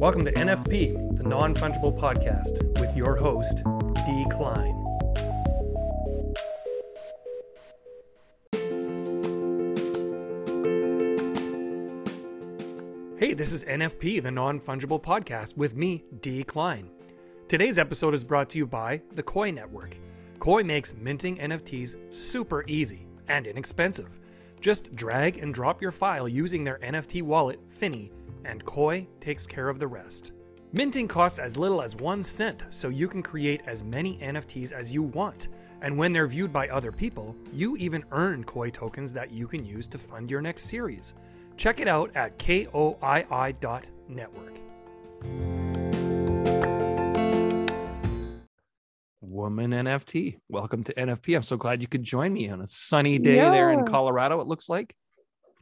Welcome to NFP, the non fungible podcast, with your host, D. Klein. Hey, this is NFP, the non fungible podcast, with me, D. Klein. Today's episode is brought to you by the Koii Network. Koii makes minting NFTs super easy and inexpensive. Just drag and drop your file using their NFT wallet, Finnie, and Koii takes care of the rest. Minting costs as little as one cent, so you can create as many NFTs as you want. And when they're viewed by other people, you even earn Koii tokens that you can use to fund your next series. Check it out at koii.network. Woman NFT. Welcome to NFP. I'm so glad you could join me on a sunny day there in Colorado, it looks like.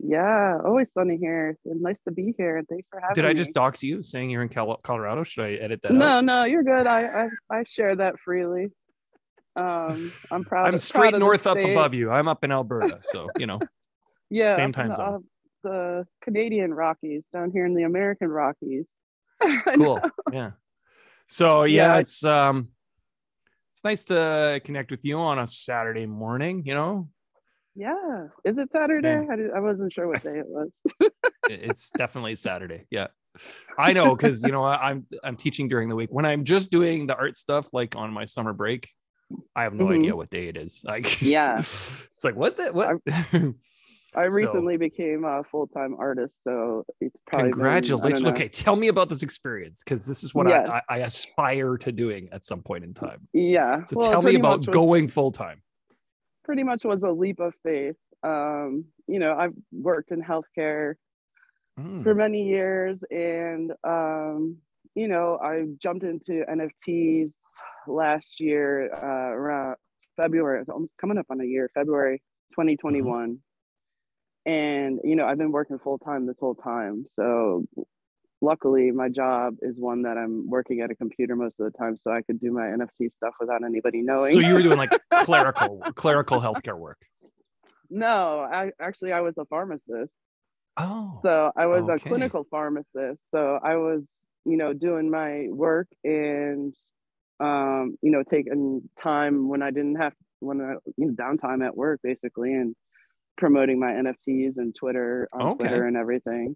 Yeah, always sunny here. It's nice to be here. Thanks for having Did me. Did I just dox you saying you're in Colorado? Should I edit that out? No, no, you're good. I, I I share that freely. Um, I'm proud. I'm of- straight proud north up above you. I'm up in Alberta, so you know. Yeah, same time the, zone. uh, the Canadian Rockies down here in the American Rockies. Cool. Yeah. So yeah, Yeah. it's um it's nice to connect with you on a Saturday morning, you know. Yeah, is it Saturday? Yeah. I, did, I wasn't sure what day it was. It's definitely Saturday. Yeah. I know because you know I'm I'm teaching during the week. When I'm just doing the art stuff like on my summer break, I have no Mhm. idea what day it is. Like Yeah. it's like what the what I So- recently became a full time artist, so it's probably been, Congratulations. know. Okay, tell me about this experience because this is what Yes. I, I, I aspire to doing at some point in time. Yeah. So well, tell me about was- going full time. Pretty much was a leap of faith. Um, you know, I've worked in healthcare Mm. for many years, and um, you know, I jumped into NFTs last year uh, around February. It's almost coming up on a year, February 2021. And you know, I've been working full time this whole time. So luckily, my job is one that I'm working at a computer most of the time, so I could do my NFT stuff without anybody knowing. So you were doing like clerical clerical healthcare work. no, I actually I was a pharmacist. Oh. So I was Okay. a clinical pharmacist. So I was, you know, doing my work and, um, you know, taking time when I didn't have when I you know downtime at work basically and promoting my NFTs and Twitter on Okay. Twitter and everything.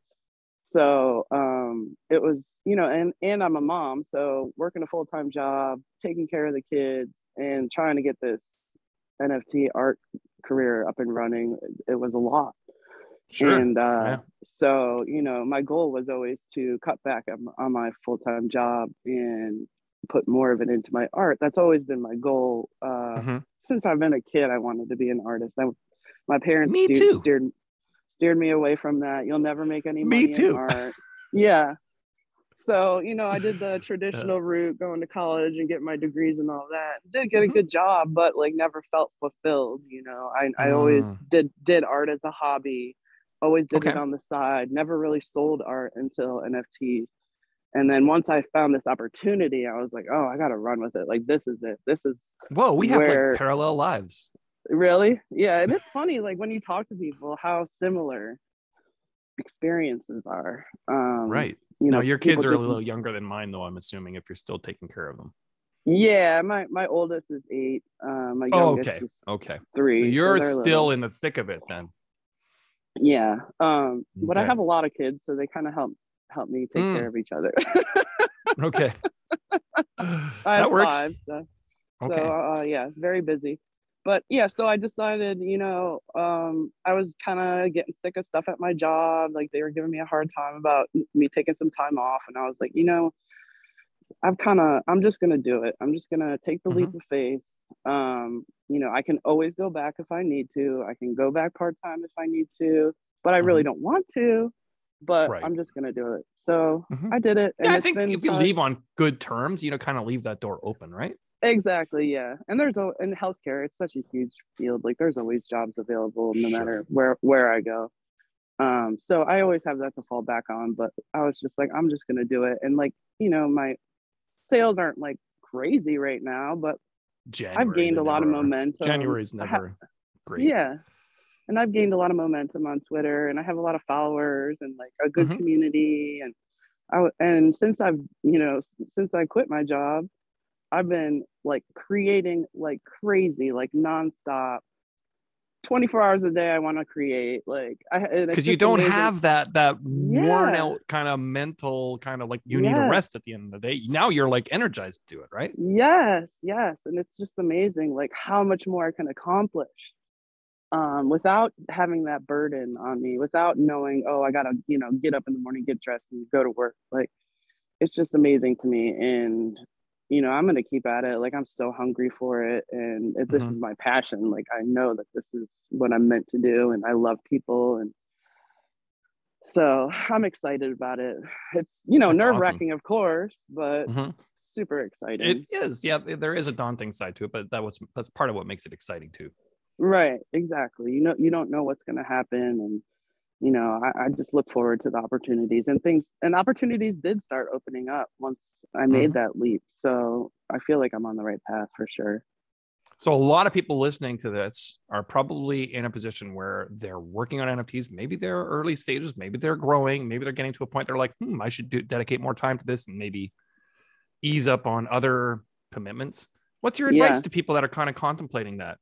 So um, it was, you know, and and I'm a mom, so working a full time job, taking care of the kids, and trying to get this NFT art career up and running. It was a lot. Sure. And uh, Yeah. so, you know, my goal was always to cut back on, on my full time job and put more of it into my art. That's always been my goal. Uh, Mhm. Since I've been a kid, I wanted to be an artist. I, my parents Me steered, too. steered steered me away from that. You'll never make any Me money too. in art. yeah. So, you know, I did the traditional route, going to college and getting my degrees and all that. Did get a Mhm. good job, but like never felt fulfilled. You know, I, I always did did art as a hobby, always did it on the side, never really sold art until NFTs. And then once I found this opportunity, I was like, oh, I gotta run with it. Like this is it. This is Whoa, we have like parallel lives. Really, yeah. And it's funny, like when you talk to people, how similar experiences are. Um, Right. You now know, your kids are a little younger than mine though, I'm assuming if you're still taking care of them. Yeah, my my oldest is eight. Uh, my Oh, okay. is Okay. three. So you're they're still little. in the thick of it then. yeah. Um, but I have a lot of kids, so they kind of help help me take Mm. care of each other. Okay. I have that works. five, so, Okay. so uh, yeah, very busy. But yeah, so I decided, you know, um, I was kind of getting sick of stuff at my job. Like they were giving me a hard time about me taking some time off, and I was like, you know, I'm kind of, I'm just gonna do it. I'm just gonna take the leap Mm-hmm. of faith. Um, you know, I can always go back if I need to. I can go back part time if I need to, but I really don't want to. But Right. I'm just gonna do it. So Mhm. I did it. And yeah, I think if you fun. leave on good terms, you know, kind of leave that door open, right? Exactly, yeah. And there's a in healthcare, it's such a huge field. Like there's always jobs available no Sure. matter where where I go. Um, so I always have that to fall back on, but I was just like, I'm just gonna do it. And like, you know, my sales aren't like crazy right now, but January. I've gained a lot of never momentum. January's I ha- never great. Yeah. And I've gained a lot of momentum on Twitter and I have a lot of followers and like a good Mhm. community and I, and since I've, you know, since I quit my job, I've been like creating like crazy, like nonstop. 24 hours a day I want to create like because you don't amazing. have that that yeah. worn out kind of mental kind of like you yes. need a rest at the end of the day now you're like energized to do it right yes yes and it's just amazing like how much more I can accomplish um, without having that burden on me, without knowing, oh, I gotta, you know, get up in the morning, get dressed, and go to work. Like, it's just amazing to me, and you know, I'm gonna keep at it. Like, I'm so hungry for it, and if this mm-hmm. is my passion. Like, I know that this is what I'm meant to do, and I love people, and so I'm excited about it. It's you know nerve wracking, awesome. of course, but. Mm-hmm. Super exciting. It is, yeah. There is a daunting side to it, but that was that's part of what makes it exciting too. Right, exactly. You know, you don't know what's going to happen, and you know, I, I, just look forward to the opportunities and things. And opportunities did start opening up once I made mm-hmm. that leap. So I feel like I'm on the right path for sure. So a lot of people listening to this are probably in a position where they're working on NFTs. Maybe they're early stages, maybe they're growing, maybe they're getting to a point they're like, hmm, I should do, dedicate more time to this and maybe ease up on other commitments. What's your advice yeah. to people that are kind of contemplating that?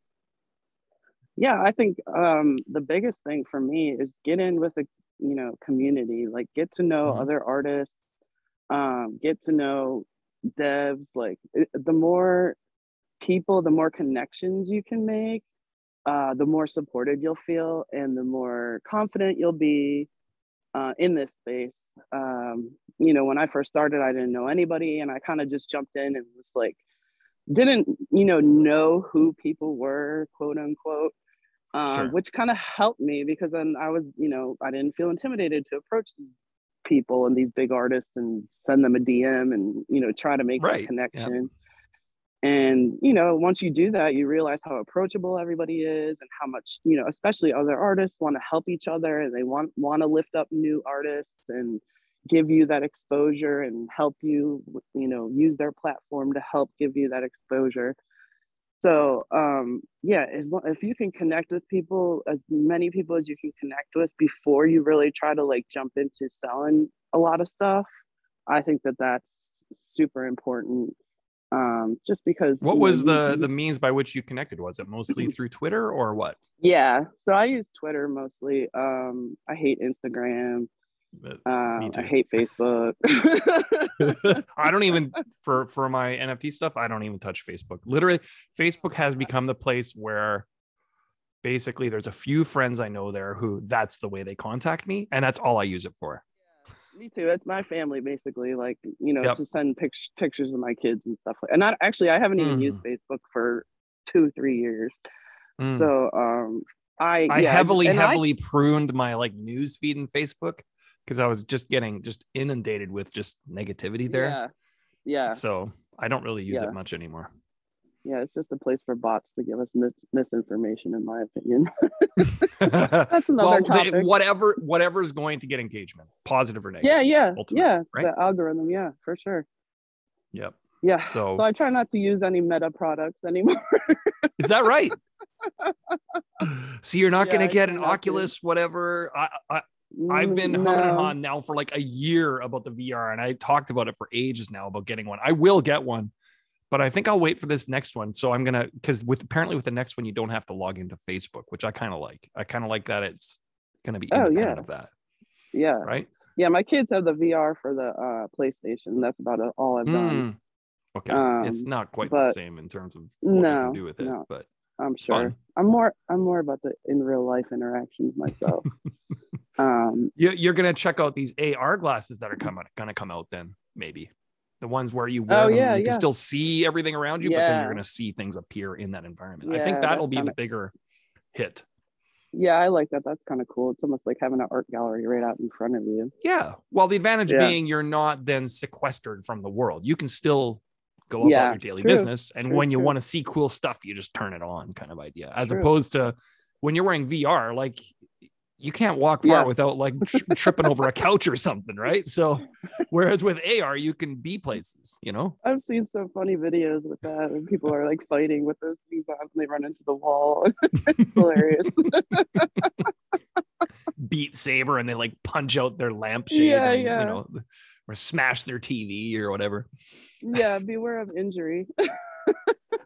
Yeah i think um, the biggest thing for me is get in with a you know community like get to know mm-hmm. other artists um, get to know devs like it, the more people the more connections you can make uh, the more supported you'll feel and the more confident you'll be uh, in this space um, you know when i first started i didn't know anybody and i kind of just jumped in and was like didn't you know know who people were quote unquote um, sure. which kind of helped me because then I was, you know, I didn't feel intimidated to approach these people and these big artists and send them a DM and, you know, try to make right. that connection. And, you know, once you do that, you realize how approachable everybody is and how much, you know, especially other artists want to help each other and they want want to lift up new artists and give you that exposure and help you, you know, use their platform to help give you that exposure. So um, yeah, as long, if you can connect with people, as many people as you can connect with before you really try to like jump into selling a lot of stuff, I think that that's super important. Um, just because. What was know, the the means by which you connected? Was it mostly through Twitter or what? Yeah, so I use Twitter mostly. Um, I hate Instagram. Um, I hate Facebook. I don't even for for my NFT stuff. I don't even touch Facebook. Literally, Facebook has become the place where basically there's a few friends I know there who that's the way they contact me, and that's all I use it for. Yeah, me too. It's my family basically. Like you know, yep. to send pic- pictures of my kids and stuff. Like, and not actually, I haven't even mm. used Facebook for two, three years. Mm. So um, I I yeah, heavily heavily I, pruned my like news feed in Facebook because I was just getting just inundated with just negativity there. Yeah. Yeah. So I don't really use yeah. it much anymore. Yeah, it's just a place for bots to give us mis- misinformation, in my opinion. That's another well, topic. They, whatever, whatever is going to get engagement, positive or negative. Yeah, yeah, yeah. Right? The algorithm, yeah, for sure. Yep. Yeah. So, so I try not to use any meta products anymore. is that right? so you're not yeah, going to get an Oculus, to. whatever. I, I, I've been no. humming on now for like a year about the VR, and I talked about it for ages now about getting one. I will get one, but I think I'll wait for this next one. So I'm gonna because with apparently with the next one you don't have to log into Facebook, which I kind of like. I kind of like that it's gonna be oh, independent yeah. of that. Yeah. Right. Yeah, my kids have the VR for the uh, PlayStation. That's about all I've done. Mm. Okay, um, it's not quite the same in terms of what no, you can do with it, no. but I'm sure. Fun. I'm more I'm more about the in real life interactions myself. Um, you, going to check out these AR glasses that are coming to come out then maybe the ones where you wear oh, them, yeah, you yeah. can still see everything around you, yeah. but then you're going to see things appear in that environment. I think that'll be kinda... the bigger hit. Yeah, I like that. That's kind of cool. It's almost like having an art gallery right out in front of you. Yeah. Well, the advantage being you're not then sequestered from the world. You can still go about your daily true. business. And true, when you want to see cool stuff, you just turn it on kind of idea. As true. opposed to when you're wearing VR, like you can't walk far yeah. without like tripping over a couch or something, right? So, whereas with AR, you can be places, you know. I've seen some funny videos with that, and people are like fighting with those things on, and they run into the wall. it's hilarious. Beat Saber and they like punch out their lampshade, Yeah, and, yeah. you know, or smash their TV or whatever. yeah, beware of injury.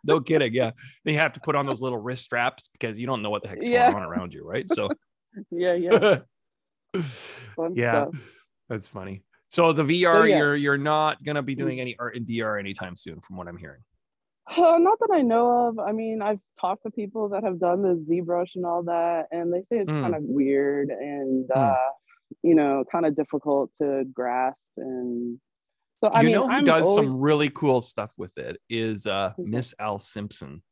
No kidding. Yeah. Then you have to put on those little wrist straps because you don't know what the heck's Yeah. going on around you, right? So, yeah, yeah. Yeah, stuff. that's funny. So the VR, yeah. you're you're not gonna be doing any art in VR anytime soon, from what I'm hearing. Uh, not that I know of. I mean, I've talked to people that have done the ZBrush and all that, and they say it's Mm. kind of weird and Mm. uh, you know, kind of difficult to grasp. And so, I you mean, know who I'm does always- some really cool stuff with it is uh Miss Al Simpson.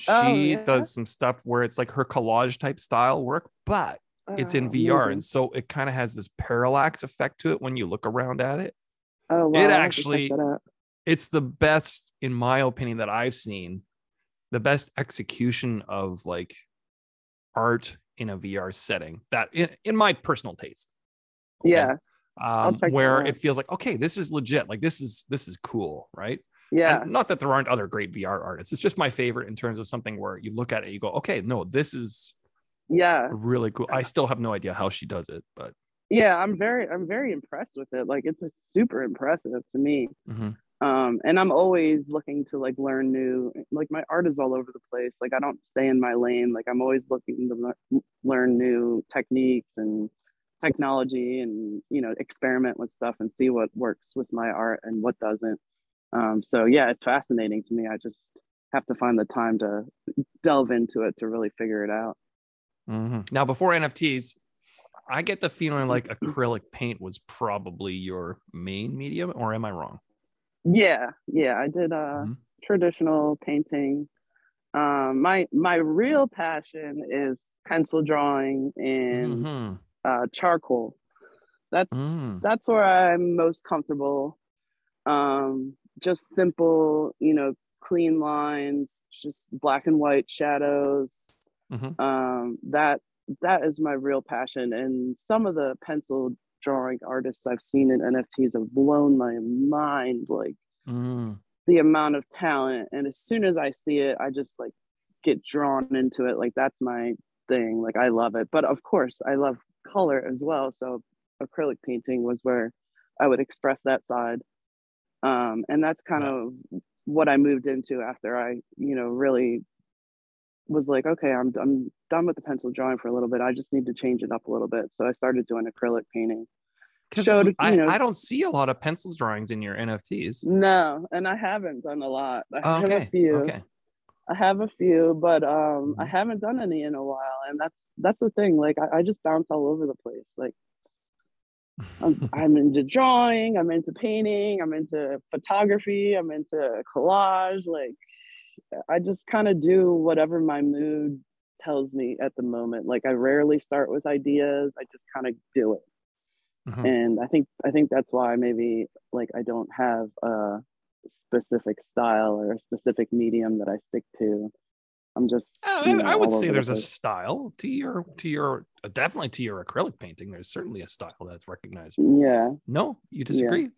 She Oh, yeah? does some stuff where it's like her collage type style work, but it's in Oh, VR, amazing. and so it kind of has this parallax effect to it when you look around at it. Oh, wow, it I'll have to check actually-. It's the best, in my opinion, that I've seen. The best execution of like art in a VR setting that, in, in my personal taste, okay? Yeah, um, where out. it feels like okay, this is legit. Like this is this is cool, right? Yeah, And not that there aren't other great VR artists. It's just my favorite in terms of something where you look at it, you go, okay, no, this is yeah, really cool. I still have no idea how she does it, but yeah. I'm very, I'm very impressed with it. Like, it's, it's super impressive to me. mhm. um and i'm always looking to like learn new like my art is all over the place like i don't stay in my lane like i'm always looking to le- learn new techniques and technology and you know experiment with stuff and see what works with my art and what doesn't um so yeah it's fascinating to me i just have to find the time to delve into it to really figure it out Mhm. now before NFTs, I get the feeling like Mm-hmm. acrylic paint was probably your main medium, or am I wrong? yeah yeah i did uh Mhm. traditional painting um my my real passion is pencil drawing and Mhm. uh, charcoal. That's Mm. that's where I'm most comfortable. Um, just simple, you know, clean lines, just black and white shadows. Mhm. Um, that that is my real passion. And some of the pencil drawing artists I've seen in NFTs have blown my mind. Like Mm. the amount of talent, and as soon as I see it, I just like get drawn into it. Like that's my thing. Like I love it. But of course, I love color as well. So acrylic painting was where I would express that side. Um, and that's kind of what I moved into after I, you know, really was like, okay, I'm I'm done with the pencil drawing for a little bit. I just need to change it up a little bit. So I started doing acrylic painting. Because I, know- I don't see a lot of pencil drawings in your NFTs. No, and I haven't done a lot. I have a few. Okay. I have a few, but um, I Mhm. haven't done any in a while, and that's that's the thing. Like I, I just bounce all over the place. Like I'm, I'm into drawing, I'm into painting, I'm into photography, I'm into collage. Like I just kind of do whatever my mood tells me at the moment. Like I rarely start with ideas. I just kind of do it. Mhm. And I think I think that's why maybe like I don't have a specific style or a specific medium that I stick to. I'm just Uh, you know, I would say over the there's a style to your to your uh, definitely to your acrylic painting. There's certainly a style that's recognizable. yeah. No, you disagree?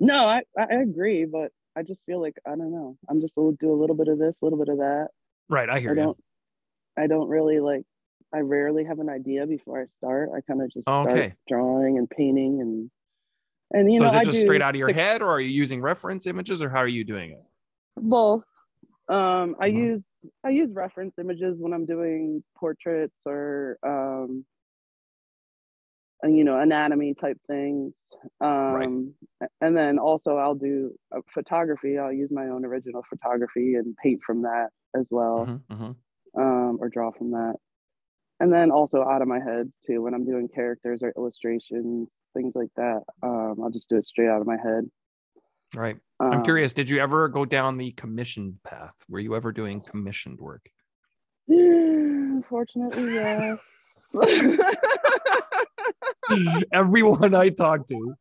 No, I, I agree, but I just feel like I don't know. I'm just a little, do a little bit of this, a little bit of that. Right, I hear I you. don't I don't really like I rarely have an idea before I start. I kind of just Okay. start drawing and painting and and you so know So is it I just straight out of your head, or are you using reference images, or how are you doing it? both. Um I Mhm. use I use reference images when I'm doing portraits or um uh, you know anatomy type things. Um and then also i'll do uh, photography. I'll use my own original photography and paint from that as well Mhm, mhm. um or draw from that. And then also out of my head too when i'm doing characters or illustrations things like that um i'll just do it straight out of my head Right. I'm Um, curious. Did you ever go down the commissioned path? Were you ever doing commissioned work? unfortunately yes Everyone I talk to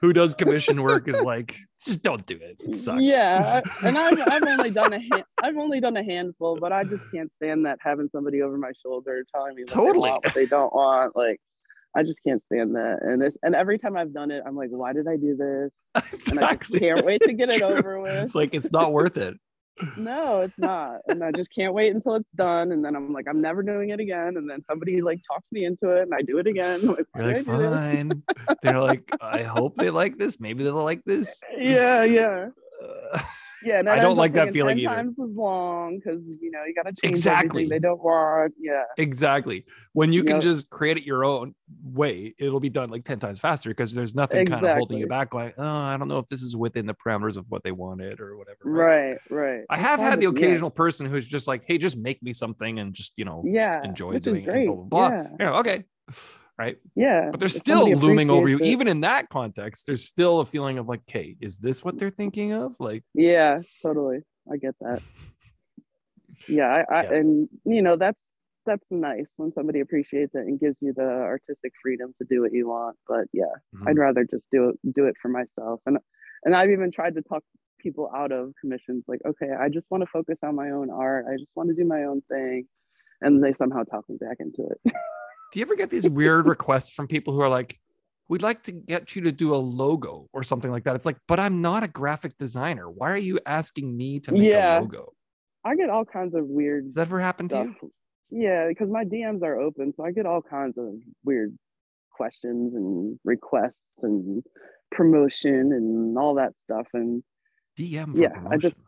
who does commission work is like, just don't do it. It sucks. Yeah, and I've, I've only done a hand, I've only done a handful, but I just can't stand that having somebody over my shoulder telling me what Totally. they what they don't want. Like, I just can't stand that. And this, and every time I've done it, I'm like, why did I do this? And I exactly. can't wait to get it true. over with. It's like it's not worth it. no, it's not. And I just can't wait until it's done. And then I'm like, I'm never doing it again. And then somebody like talks me into it and I do it again. Like, You're like, fine. They're like, I hope they like this. Maybe they'll like this. Yeah, yeah. Uh, Yeah, I don't like that feeling 10 either. times as long because you know you got to change Exactly. everything they don't want. Yeah, exactly. When you can just create it your own way, it'll be done like 10 times faster because there's nothing kind of holding you back. Like, oh, I don't know if this is within the parameters of what they wanted or whatever. right, right. I have had the to- yeah. occasional person who's just like, hey, just make me something and just, you know, yeah, enjoy which doing is it. great. and Blah, blah, blah. Yeah, Yeah, okay. Right. yeah. But they're still looming over you. it- Even in that context, there's still a feeling of like, okay, is this what they're thinking of? Like, Yeah, totally. I get that. Yeah, I, I Yeah. and you know that's that's nice when somebody appreciates it and gives you the artistic freedom to do what you want. But yeah, mhm. I'd rather just do it do it for myself. And and I've even tried to talk people out of commissions like, okay, I just want to focus on my own art. I just want to do my own thing. And they somehow talk me back into it. do you ever get these weird requests from people who are like, we'd like to get you to do a logo or something like that? It's like, but I'm not a graphic designer. Why are you asking me to make Yeah. a logo? I get all kinds of weird Does that ever happen to you? Yeah, because my DMs are open, so I get all kinds of weird questions and requests and promotion and all that stuff. And DM Yeah, I just-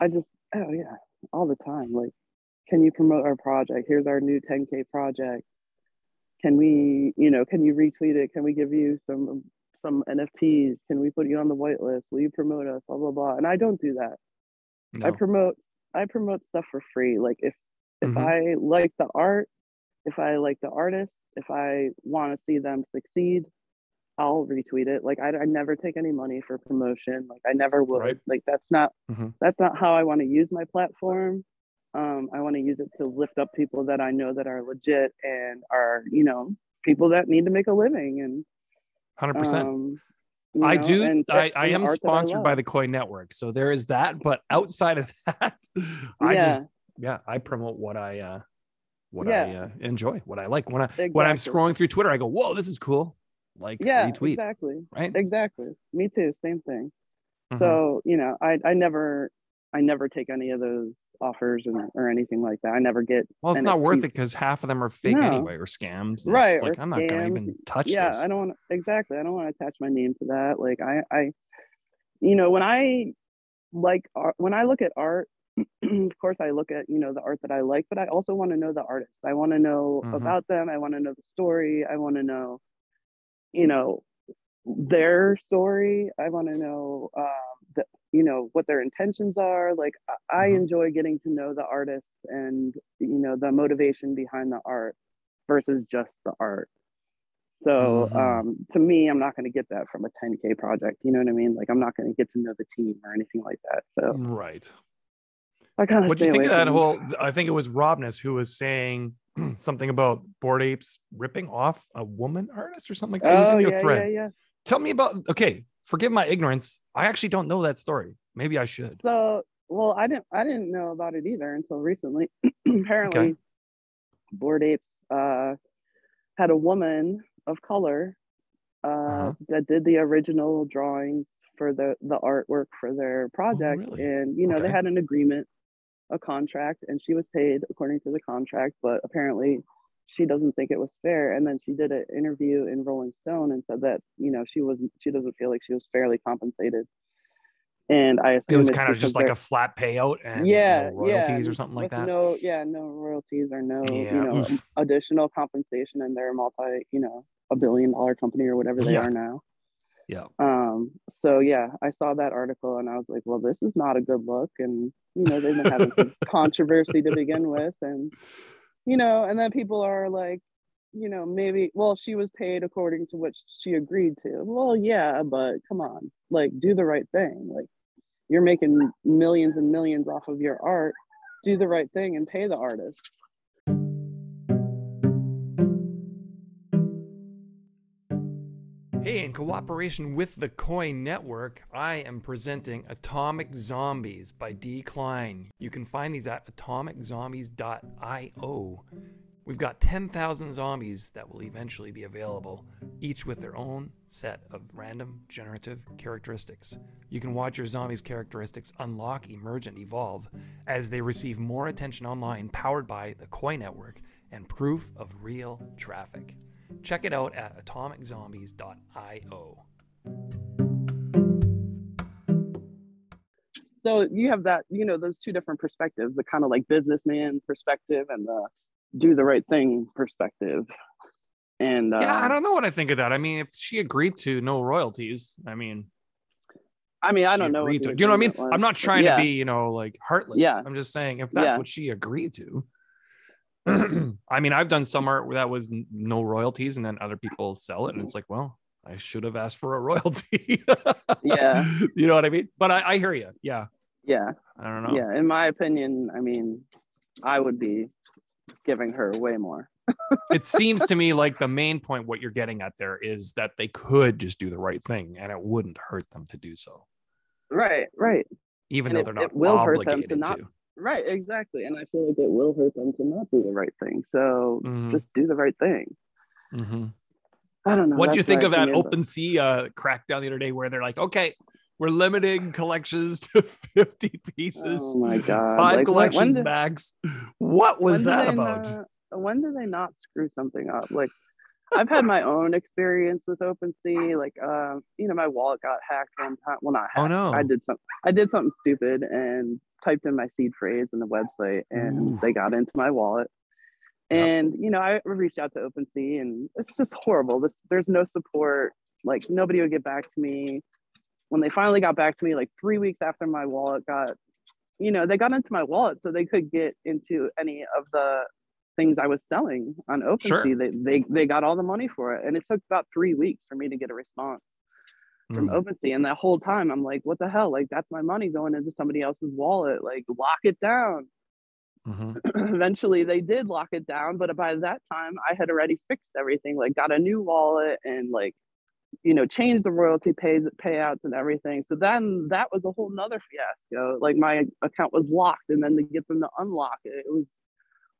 I just, oh yeah, all the time. Like, can you promote our project? Here's our new 10K project. Can we, you know, can you retweet it? Can we give you some some NFTs? Can we put you on the whitelist? Will you promote us? Blah blah blah. And I don't do that. I promote I promote stuff for free. Like if if Mhm. I like the art, if I like the artist, if I want to see them succeed, I'll retweet it. Like I, I never take any money for promotion. Like I never would. Right. Like that's not Mhm. that's not how I want to use my platform. Um, I want to use it to lift up people that I know that are legit and are you know people that need to make a living and 100%. um, I know, do. I, I am that I sponsored by the Koii Network, so there is that. But outside of that, I yeah. just yeah, I promote what I uh, what I uh, enjoy, what I like. When I when I'm scrolling through Twitter, I go, "Whoa, this is cool!" Like yeah, retweet, exactly, right? exactly. Me too. Same thing. Mhm. So you know, I I never I never take any of those offers and, or anything like that. I never get well, it's not worth it because half of them are fake No. anyway or scams. Right, It's like I'm not gonna even scams. touch yeah. this. I don't want exactly. I don't want to attach my name to that. Like I I, you know, when I like art, when I look at art. of course, I look at you know the art that I like, but I also want to know the artist. I want to know Mhm. about them. I want to know the story. I want to know, you know, their story. I want to know, um, the, you know, what their intentions are. Like I, Mhm. enjoy getting to know the artists and you know the motivation behind the art versus just the art. So Mhm. um, to me, I'm not going to get that from a 10K project. You know what I mean? Like I'm not going to get to know the team or anything like that. So Right. I kind of. What do you think of that whole? I think it was Robness who was saying something about Bored Apes ripping off a woman artist or something like that. It was Oh yeah, yeah, yeah. Tell me about. Okay, forgive my ignorance. I actually don't know that story. Maybe I should. So well, I didn't I didn't know about it either until recently. Apparently, Bored Apes uh, had a woman of color uh, Uh-huh. that did the original drawings for the the artwork for their project, really? and you know they had an agreement, a contract, and she was paid according to the contract. But apparently, she doesn't think it was fair. And then she did an interview in Rolling Stone and said that you know she wasn't she doesn't feel like she was fairly compensated. And I assume It was kind of just like a flat payout and yeah, no royalties yeah, or something like that. No, yeah, no royalties or no, Yeah, you know, oof. additional compensation, and they're multi, you know, a billion dollar company or whatever they Yeah. are now. Yeah. Um. So yeah, I saw that article and I was like, well, this is not a good look, and you know, they've been having some controversy to begin with, and you know, and then people are like, you know, maybe, well, she was paid according to what she agreed to. Well, yeah, but come on, like, do the right thing, like you're making millions and millions off of your art. Do the right thing and pay the artist Hey, in cooperation with the Koii Network, I am presenting Atomic Zombies by D. Klein. You can find these at atomiczombies.io. We've got 10,000 zombies that will eventually be available. each with their own set of random generative characteristics. You can watch your zombies' characteristics unlock, emerge, and evolve as they receive more attention online, powered by the Koii Network and proof of real traffic. Check it out at atomiczombies.io. So you have that, you know, those two different perspectives, the kind of like businessman perspective and the do the right thing perspective. And uh, yeah, I don't know what I think of that. I mean, if she agreed to no royalties, I mean, I mean, I don't know. what to. You know what I mean? I'm not trying yeah. to be, you know, like heartless. Yeah. I'm just saying if that's Yeah. what she agreed to. I mean, I've done some art where that was no royalties, and then other people sell it, and it's like, well, I should have asked for a royalty. Yeah. you know what I mean. But I, I hear you. Yeah, Yeah, I don't know. yeah. In my opinion, I mean, I would be giving her way more. it seems to me like the main point what you're getting at there is that they could just do the right thing, and it wouldn't hurt them to do so, Right, right, even And though it- they're not it will hurt them to obligated not- to. Right. Exactly. And I feel like it will hurt them to not do the right thing. So Mhm. just do the right thing. Mhm. I don't know. What do you think of that opinion, but- OpenSea uh, crackdown the other day where they're like, okay, we're limiting collections to 50 pieces, Oh my god! five Like, collections when did- max. What was that about? not- when do they not screw something up? Like, I've had my own experience with OpenSea. Like, um, you know, my wallet got hacked one time. Well, not hacked. Oh, no. I did some. I did something stupid and typed in my seed phrase in the website, and Ooh. they got into my wallet. Yep. And you know, I reached out to OpenSea, and it's just horrible. This, there's no support. Like, nobody would get back to me. When they finally got back to me, like three weeks after my wallet got you know, they got into my wallet so they could get into any of the things I was selling on OpenSea. Sure. They, they they got all the money for it. And it took about three weeks for me to get a response from Mm. OpenSea. And that whole time I'm like, what the hell? Like that's my money going into somebody else's wallet. Like lock it down. Mhm. Eventually they did lock it down, but by that time I had already fixed everything, like got a new wallet and like you know, changed the royalty pays payouts and everything. So then that was a whole nother fiasco. Like my account was locked, and then to get them to unlock it, it was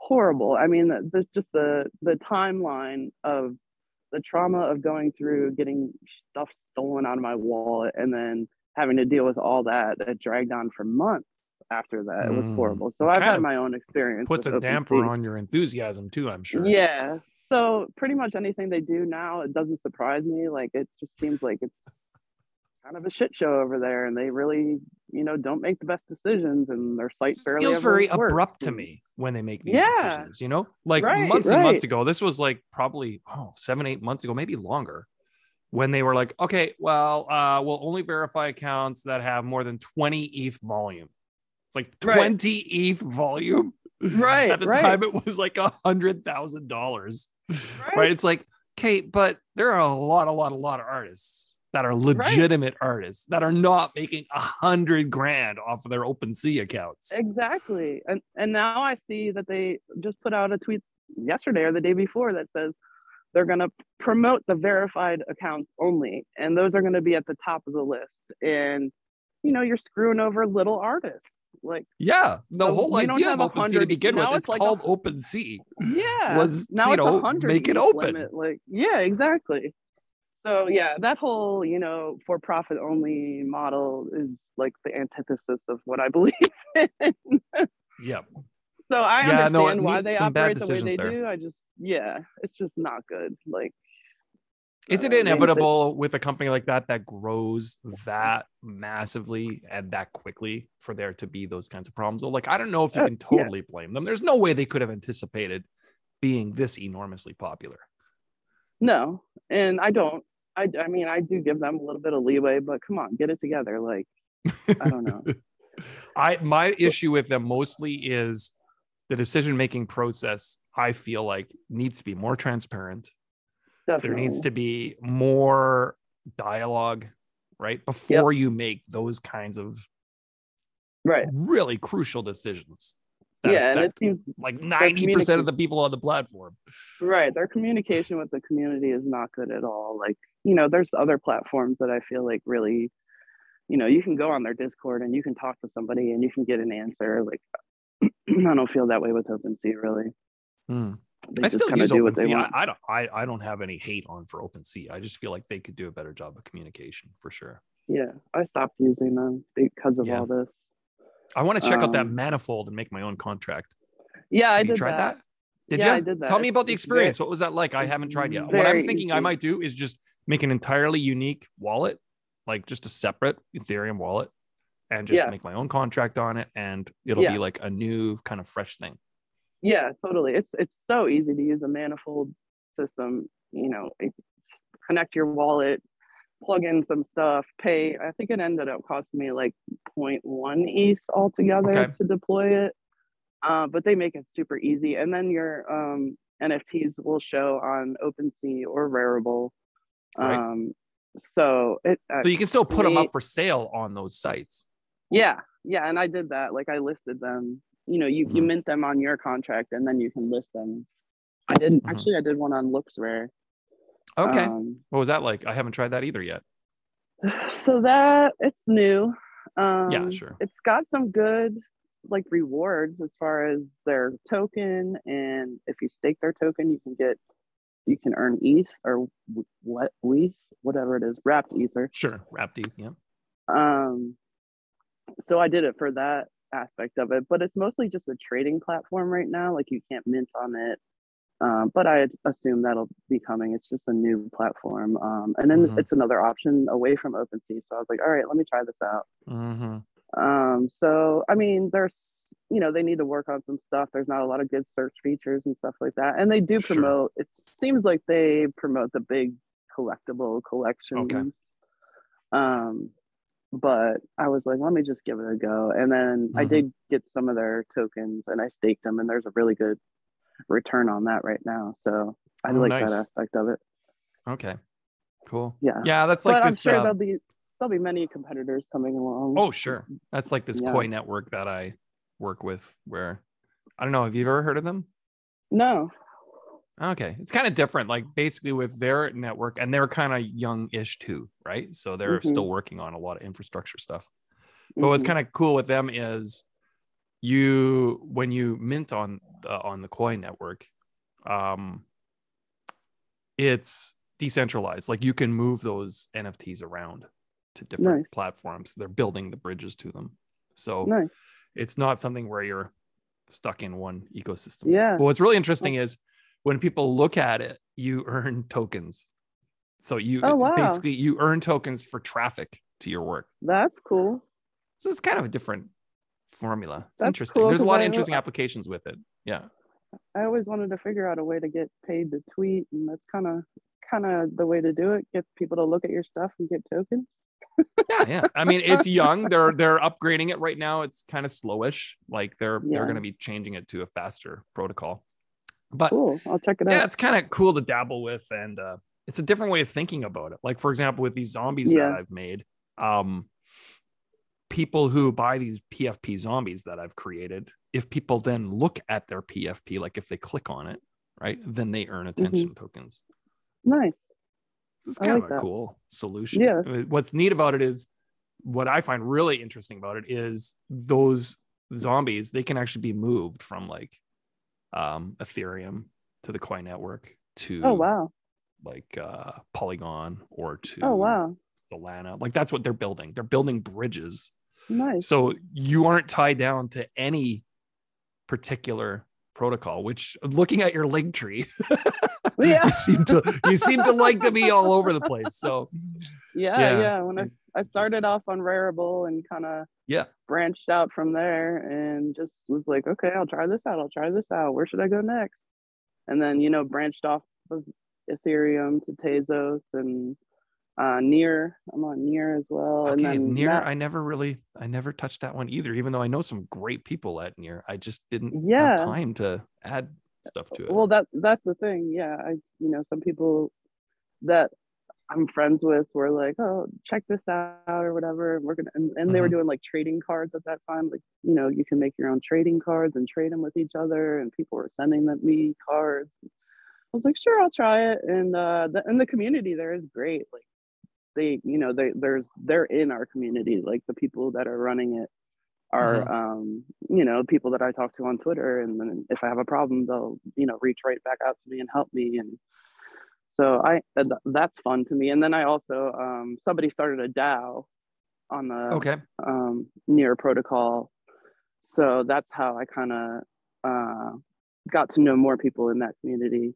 horrible. I mean, the- the just the the timeline of the trauma of going through getting stuff stolen out of my wallet, and then having to deal with all that that dragged on for months after that. It was Mm. horrible. So I've Kind had my own experience. Puts a damper on your enthusiasm too, I'm sure. Yeah. So pretty much anything they do now, it doesn't surprise me. Like it just seems like it's kind of a shit show over there, and they really, you know, don't make the best decisions, and their site It barely feels very works, abrupt to me when they make these Yeah. decisions, you know? Like Right, months and months ago, this was like probably oh, seven, eight months ago, maybe longer, when they were like, okay, well, uh, we'll only verify accounts that have more than 20 ETH volume. It's like Right. 20 ETH volume. Right, At the right. time, it was like a hundred thousand dollars. Right. Right. It's like, okay, but there are a lot, a lot, a lot of artists that are legitimate artists that are not making a hundred grand off of their OpenSea accounts. Exactly. And and now I see that they just put out a tweet yesterday or the day before that says they're going to promote the verified accounts only and those are going to be at the top of the list and you know you're screwing over little artists like Yeah, the So whole idea of OpenSea to begin with, it's like a- called OpenSea. yeah Was, now you it's know, a hundred make it open. limit. like yeah exactly so yeah that whole you know for profit only model is like the antithesis of what i believe in Yeah, So I Yeah, understand it why they operate the way they there. do. I just, yeah, it's just not good. Like, is it Uh, inevitable with a company like that that grows that massively and that quickly for there to be those kinds of problems? Well, like I don't know if you Uh, can totally blame them. There's no way they could have anticipated being this enormously popular. no, and I don't. I, I mean, I do give them a little bit of leeway, but come on, get it together. Like, I don't know. I my issue with them mostly is the decision making process. I feel like needs to be more transparent. Definitely. There needs to be more dialogue, right, before you make those kinds of right. really crucial decisions. That Yeah, and it seems like ninety percent of the people on the platform. right. Their communication with the community is not good at all. Like, you know, there's other platforms that I feel like really, you know, you can go on their Discord and you can talk to somebody and you can get an answer. Like, I don't feel that way with OpenSea really. Hmm. I still use do OpenSea. I, I don't. I, I don't have any hate on for OpenSea. I just feel like they could do a better job of communication for sure. Yeah, I stopped using them because of Yeah. all this. I want to check out that Um, manifold and make my own contract. Yeah, I did tried that? Did Yeah, you? I did that. Tell me about the it's very- experience. what was that like? I haven't tried yet. What I'm thinking I might do is just make an entirely unique wallet, like just a separate Ethereum wallet, and just Yeah. make my own contract on it, and it'll Yeah. be like a new kind of fresh thing. Yeah, totally. It's it's so easy to use a manifold system. You know, connect your wallet, plug in some stuff, pay. I think it ended up costing me like 0.1 ETH altogether Okay. to deploy it. Uh, but they make it super easy, and then your um, NFTs will show on OpenSea or Rarible. Right. Um, so it uh, So you can still put them up for sale on those sites. Yeah, yeah, and I did that. Like I listed them. You know, you you Mhm. mint them on your contract, and then you can list them. I did Mhm. actually. I did one on LooksRare. Okay. Um, what was that like? I haven't tried that either yet. so that it's new. Um, Yeah, sure. It's got some good like rewards as far as their token, and if you stake their token, you can get you can earn ETH or what ETH, whatever it is, wrapped ether. Sure. Wrapped ETH. Yeah. Um, so I did it for that aspect of it, but it's mostly just a trading platform right now. Like you can't mint on it. Um, but I assume that'll be coming. It's just a new platform. Um, and then Mhm. it's another option away from OpenSea. So I was like, all right, let me try this out. Mm-hmm. Um, so I mean, there's you know they need to work on some stuff. There's not a lot of good search features and stuff like that. And they do Sure. promote. It seems like they promote the big collectible collections. Okay. Um, but I was like, let me just give it a go. And then I Mhm. did get some of their tokens and I staked them, and there's a really good return on that right now. So I Oh, like nice. that aspect of it. Okay. Cool. Yeah. Yeah. That's like. but like I'm sure uh, there'll be there'll be many competitors coming along. Oh, sure. That's like this Yeah. Koii network that I work with where I don't know. Have you ever heard of them? no. Okay. It's kind of different. Like basically with their network, and they're kind of young-ish too, right? So they're Mhm. still working on a lot of infrastructure stuff. But what's Mhm. kind of cool with them is you when you mint on the on the Koii network, um, it's decentralized. Like you can move those NFTs around to different Nice. platforms. They're building the bridges to them. So nice. it's not something where you're stuck in one ecosystem. Yeah. But what's really interesting is when people look at it, you earn tokens. So you Oh, wow. basically you earn tokens for traffic to your work. That's cool. So it's kind of a different formula. It's That's interesting. cool, There's a lot of interesting applications with it. Yeah. I always wanted to figure out a way to get paid to tweet, and that's kind of kind of the way to do it. Get people to look at your stuff and get tokens. Yeah, yeah. I mean, it's young. They're they're upgrading it right now. It's kind of slowish. Like they're they're going to be changing it to a faster protocol. But Cool. I'll check it yeah, out. it's kind of cool to dabble with, and uh, it's a different way of thinking about it. Like for example, with these zombies Yeah. that I've made, um, people who buy these PFP zombies that I've created, if people then look at their PFP, like if they click on it, right, then they earn attention tokens. Nice. It's kind like of a that. cool solution. Yeah. What's neat about it is what I find really interesting about it is those zombies, they can actually be moved from like um Ethereum to the Koii network to Oh wow. like uh Polygon or to Oh wow. Solana. Like that's what they're building. They're building bridges. Nice. So you aren't tied down to any particular protocol, which looking at your link tree, Yeah. you seem to you seem to like to be all over the place. So Yeah, Yeah. yeah. When I I started off on Rarible and kind of yeah. branched out from there and just was like, okay, I'll try this out. I'll try this out. Where should I go next? And then you know branched off of Ethereum to Tezos and uh, Near. I'm on Near as well. and Okay, then near that- I never really I never touched that one either, even though I know some great people at near. I just didn't Yeah. have time to add stuff to it. well that that's the thing yeah i you know some people that i'm friends with were like oh check this out or whatever and we're gonna and, and they were Mhm. doing like trading cards at that time like you know you can make your own trading cards and trade them with each other and people were sending them me cards i was like sure i'll try it and uh the, and the community there is great like they you know they there's they're in our community like the people that are running it are Mhm. um, you know people that I talk to on Twitter, and then if I have a problem, they'll you know reach right back out to me and help me. And so I that's fun to me. And then I also um, somebody started a DAO on the Okay. um, near protocol. So that's how I kind of uh, got to know more people in that community.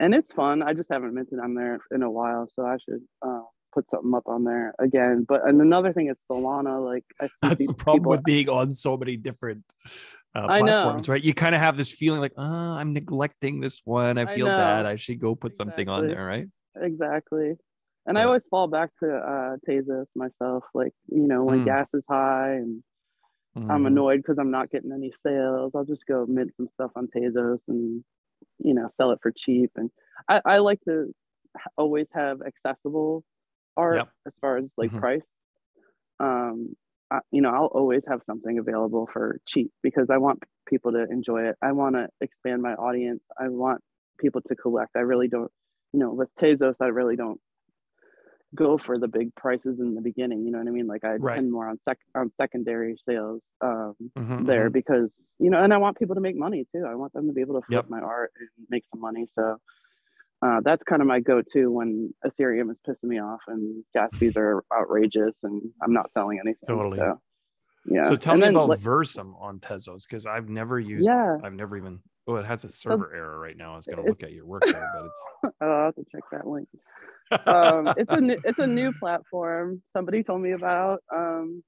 And it's fun. I just haven't minted on there in a while, so I should uh, put something up on there again. But and another thing is Solana. Like I see That's the problem people- with being on so many different uh, I platforms, right? You kind of have this feeling like, oh, I'm neglecting this one. I I feel know. bad. I should go put something on there, right? exactly. And I always fall back to uh, Tezos myself. Like you know when Mm. gas is high and I'm Mhm. annoyed because I'm not getting any sales. I'll just go mint some stuff on Tezos and you know sell it for cheap. And I, I like to always have accessible art Yep. as far as like Mhm. price. Um, I, you know, I'll always have something available for cheap because I want people to enjoy it. I want to expand my audience. I want people to collect. I really don't, you know, with Tezos, I really don't go for the big prices in the beginning. You know what I mean? Like I Right. depend more on sec on secondary sales um, Mhm, there mhm. because you know, and I want people to make money too. I want them to be able to flip Yep. my art and make some money. So uh, that's kind of my go-to when Ethereum is pissing me off and gas fees are outrageous and I'm not selling anything. Totally. So, yeah. So tell And me then, about like, Versum on Tezos because I've never used. yeah. I've never even. Oh, it has a server error right now. I was gonna look at your work there, but it's. Oh, I'll have to check that link. um, it's a new, it's a new platform. Somebody told me about. Um,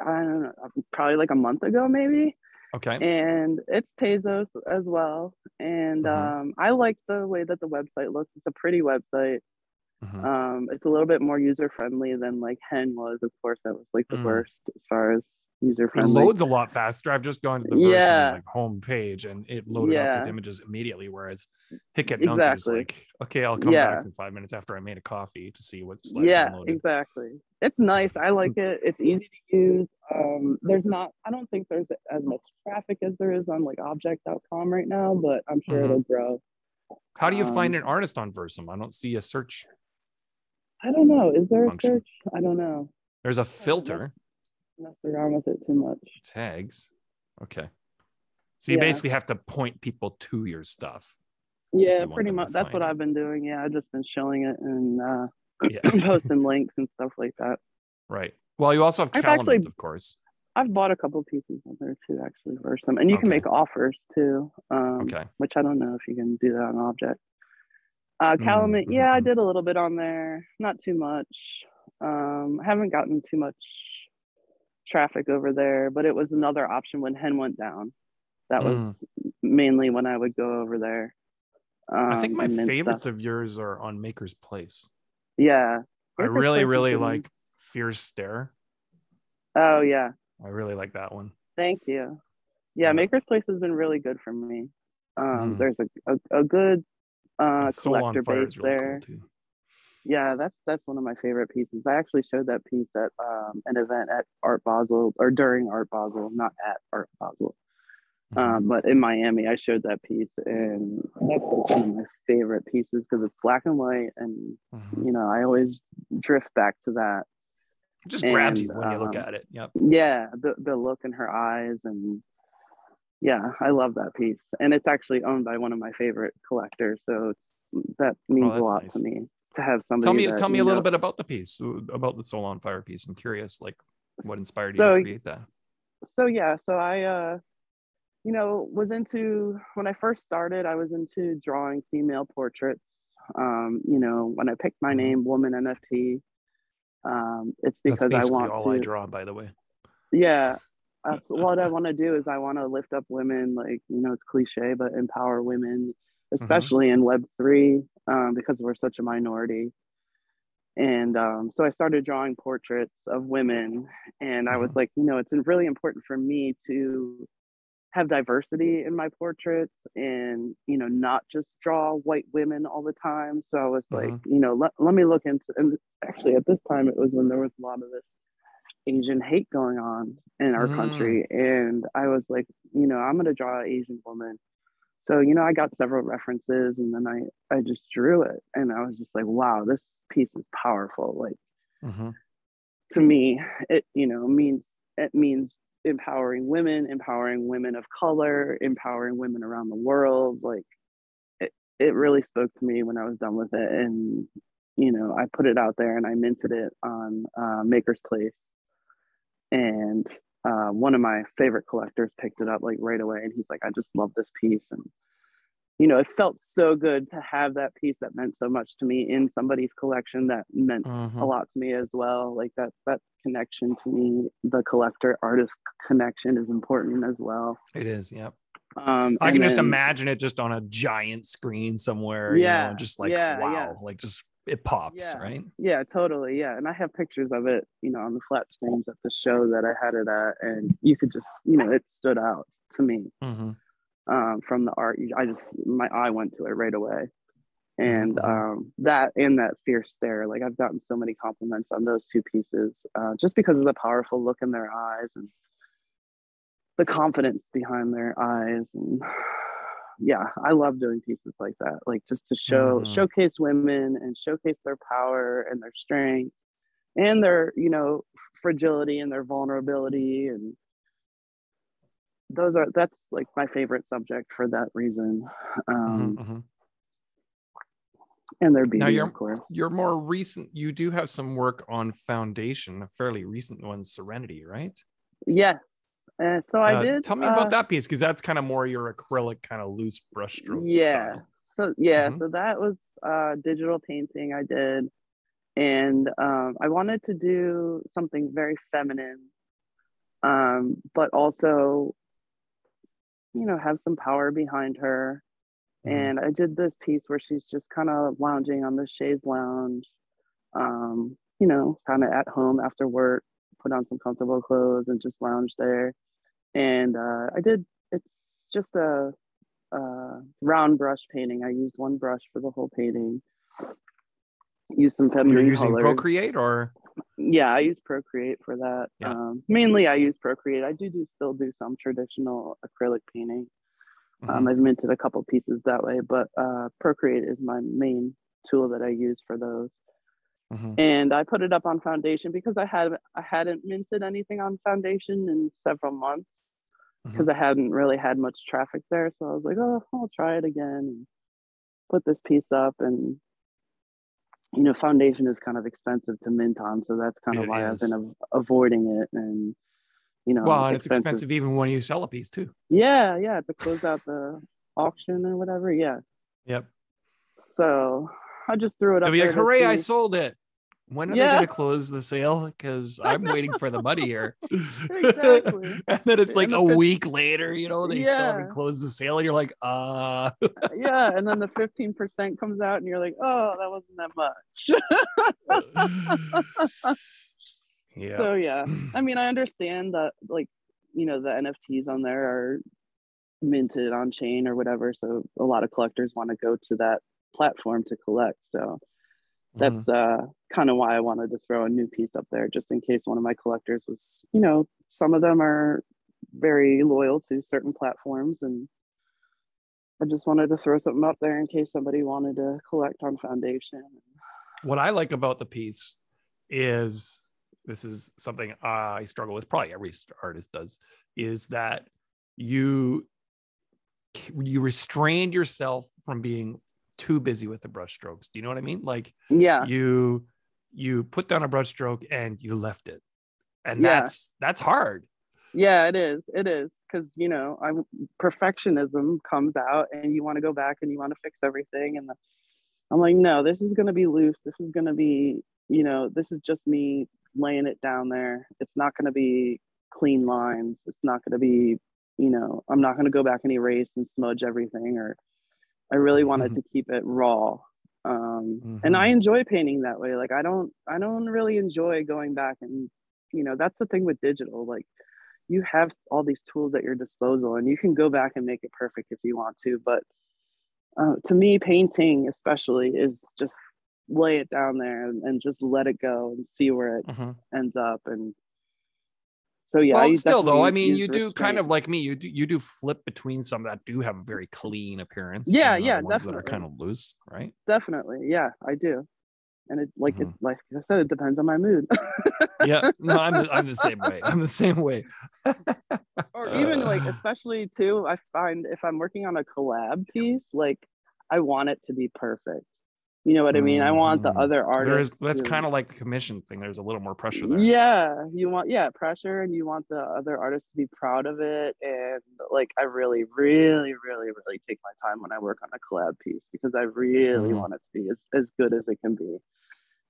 I don't know, probably like a month ago, maybe. Okay. And it's Tezos as well. And Mhm. um, I like the way that the website looks. It's a pretty website. Mhm. Um, it's a little bit more user friendly than like Hen was. Of course, that was like the Mm. worst as far as user It loads a lot faster. I've just gone to the Versum Yeah. like home page and it loaded up with images immediately. Whereas Hic et Nunc is like, okay, I'll come Yeah. back in five minutes after I made a coffee to see what's like yeah downloaded. exactly it's nice i like it it's easy to use um there's not i don't think there's as much traffic as there is on like objkt.com right now but i'm sure Mhm. it'll grow How do you find Um, an artist on Versum? I don't see a search. i don't know is there a Function. search i don't know There's a filter mess around with it too much tags. Okay. So you Yeah. basically have to point people to your stuff. yeah you pretty much that's what it. i've been doing yeah i've just been showing it and uh Yeah. posting links and stuff like that right. Well, you also have I've Kalamint, actually- of course. i've bought a couple pieces on there too actually for some and you can make offers too um Okay. which I don't know if you can do that on objkt. Uh, mm-hmm. yeah, I did a little bit on there, not too much. Um, I haven't gotten too much traffic over there, but it was another option when Hen went down. That was Mm. mainly when I would go over there. Um, I think my favorites stuff. of yours are on MakersPlace. yeah. I Maker's really, Place really like Fierce Stare. Oh yeah, I really like that one. thank you. Yeah, Yeah. MakersPlace has been really good for me. Um, Mm. There's a, a, a good uh, collector base really there. cool too. Yeah, that's that's one of my favorite pieces. I actually showed that piece at um, an event at Art Basel or during Art Basel, not at Art Basel, um, but in Miami. I showed that piece, and that's one of my favorite pieces because it's black and white, and Mhm. you know I always drift back to that. It just grabs you and, when you look um, at it. Yep. Yeah, the the look in her eyes, and yeah, I love that piece, and it's actually owned by one of my favorite collectors, so it's that means a Oh, that's lot nice. to me to have somebody. Tell me, that, tell me a little bit about the piece, uh, about the Soul on Fire piece. I'm curious, like what inspired So- you to create that? so yeah so i uh you know was into when i first started i was into drawing female portraits um you know when i picked my Mhm. name woman nft um it's because i want all to I draw, by the way. yeah that's what i want to do is i want to lift up women like you know it's cliche but empower women especially in web 3 um, because we're such a minority and um, so i started drawing portraits of women and i was Mhm. like you know it's really important for me to have diversity in my portraits and you know not just draw white women all the time so i was like Mhm. you know let, let me look into and actually at this time it was when there was a lot of this asian hate going on in our Mm. country and i was like you know i'm going to draw an asian woman so you know i got several references and then i i just drew it and i was just like wow this piece is powerful like Mhm. to me it you know means it means empowering women, empowering women of color, empowering women around the world. Like it, it really spoke to me when I was done with it. And, you know, I put it out there and I minted it on uh, MakersPlace. And uh, one of my favorite collectors picked it up like right away. And he's like, I just love this piece. And, you know, it felt so good to have that piece that meant so much to me in somebody's collection that meant a lot to me as well. Like that that connection to me, the collector artist connection is important as well. It is. Yep. Um, I can just imagine it just on a giant screen somewhere. you know, Yeah, just like yeah, wow, yeah. like just it pops, Yeah. right? Yeah, totally. Yeah, and I have pictures of it, you know, on the flat screens at the show that I had it at, and you could just, you know, it stood out to me Mm-hmm. um, from the art. I just my eye went to it right away, and Mhm. um, that and that fierce stare. Like I've gotten so many compliments on those two pieces, uh, just because of the powerful look in their eyes and the confidence behind their eyes and yeah i love doing pieces like that like just to show Mhm. showcase women and showcase their power and their strength and their you know fragility and their vulnerability and those are that's like my favorite subject for that reason um Mhm, mhm. and their beauty you're- of course Your more recent, you do have some work on foundation, a fairly recent one, Serenity, right? yes uh, so i Uh, did Tell me uh, about that piece because that's kind of more your acrylic, kind of loose brushstroke. Stuff. Yeah style. so yeah Mhm. so that was uh digital painting i did and um i wanted to do something very feminine um but also you know have some power behind her Mhm. and i did this piece where she's just kind of lounging on the chaise lounge um you know kind of at home after work put on some comfortable clothes and just lounge there and uh i did it's just a uh, round brush painting. I used one brush for the whole painting. Used some feminine You're using colors. Procreate or Yeah, I use Procreate for that. Yeah. Um, mainly, I use Procreate. I do do still do some traditional acrylic painting. Mm-hmm. Um, I've minted a couple pieces that way, but uh, Procreate is my main tool that I use for those. Mhm. And I put it up on Foundation because I had I hadn't minted anything on Foundation in several months because I hadn't really had much traffic there. So I was like, oh, I'll try it again and put this piece up. And you know, foundation is kind of expensive to mint on, so that's kind of It why I've been av- avoiding it. And you know, well, and it's expensive even when you sell a piece too. Yeah, yeah, to close out the auction or whatever. Yeah. Yep. So I just threw it up. Be there like, hooray, I sold it. When are they going to close the sale? Because I'm waiting for the money here. Exactly. and then it's like And a week later, you know, they still haven't closed the sale. And you're like, uh, yeah, and then the fifteen percent comes out, and you're like, oh, that wasn't that much. yeah. So yeah, I mean, I understand that like you know the NFTs on there are minted on chain or whatever, so a lot of collectors want to go to that platform to collect. So Mhm. that's uh kind of why I wanted to throw a new piece up there, just in case one of my collectors was, you know, some of them are very loyal to certain platforms and. I just wanted to throw something up there in case somebody wanted to collect on Foundation. what I like about the piece is this is something I struggle with. Probably every artist does. Is that you you restrained yourself from being too busy with the brush strokes. Do you know what I mean? Like Yeah, you you put down a brush stroke and you left it, and Yeah. that's that's hard. Yeah, it is. It is because you know, I'm perfectionism comes out, and you want to go back and you want to fix everything, and I'm like, no, this is gonna be loose. This is gonna be, you know, this is just me laying it down there. It's not gonna be clean lines. It's not gonna be, you know, I'm not gonna go back and erase and smudge everything. Or I really wanted to keep it raw. Um, and I enjoy painting that way. Like I don't, I don't really enjoy going back and, you know, that's the thing with digital. Like you have all these tools at your disposal and you can go back and make it perfect if you want to but uh, to me painting especially is just lay it down there and, and just let it go and see where it Mhm. ends up and so yeah well, I still though, I mean, you do kind of like me. You do you do flip between some that do have a very clean appearance. Yeah, and yeah, ones that are kind of loose, right? definitely yeah i do and it like Mhm. it's like I said, it depends on my mood. yeah no i'm the, I'm the same way i'm the same way or even like Uh. especially too i find if i'm working on a collab piece like i want it to be perfect you know what i mean i want the Mhm. other there is artists that's kind of like the commission thing there's a little more pressure there yeah you want yeah pressure and you want the other artists to be proud of it and like i really really really really take my time when i work on a collab piece because i really Mhm. want it to be as, as good as it can be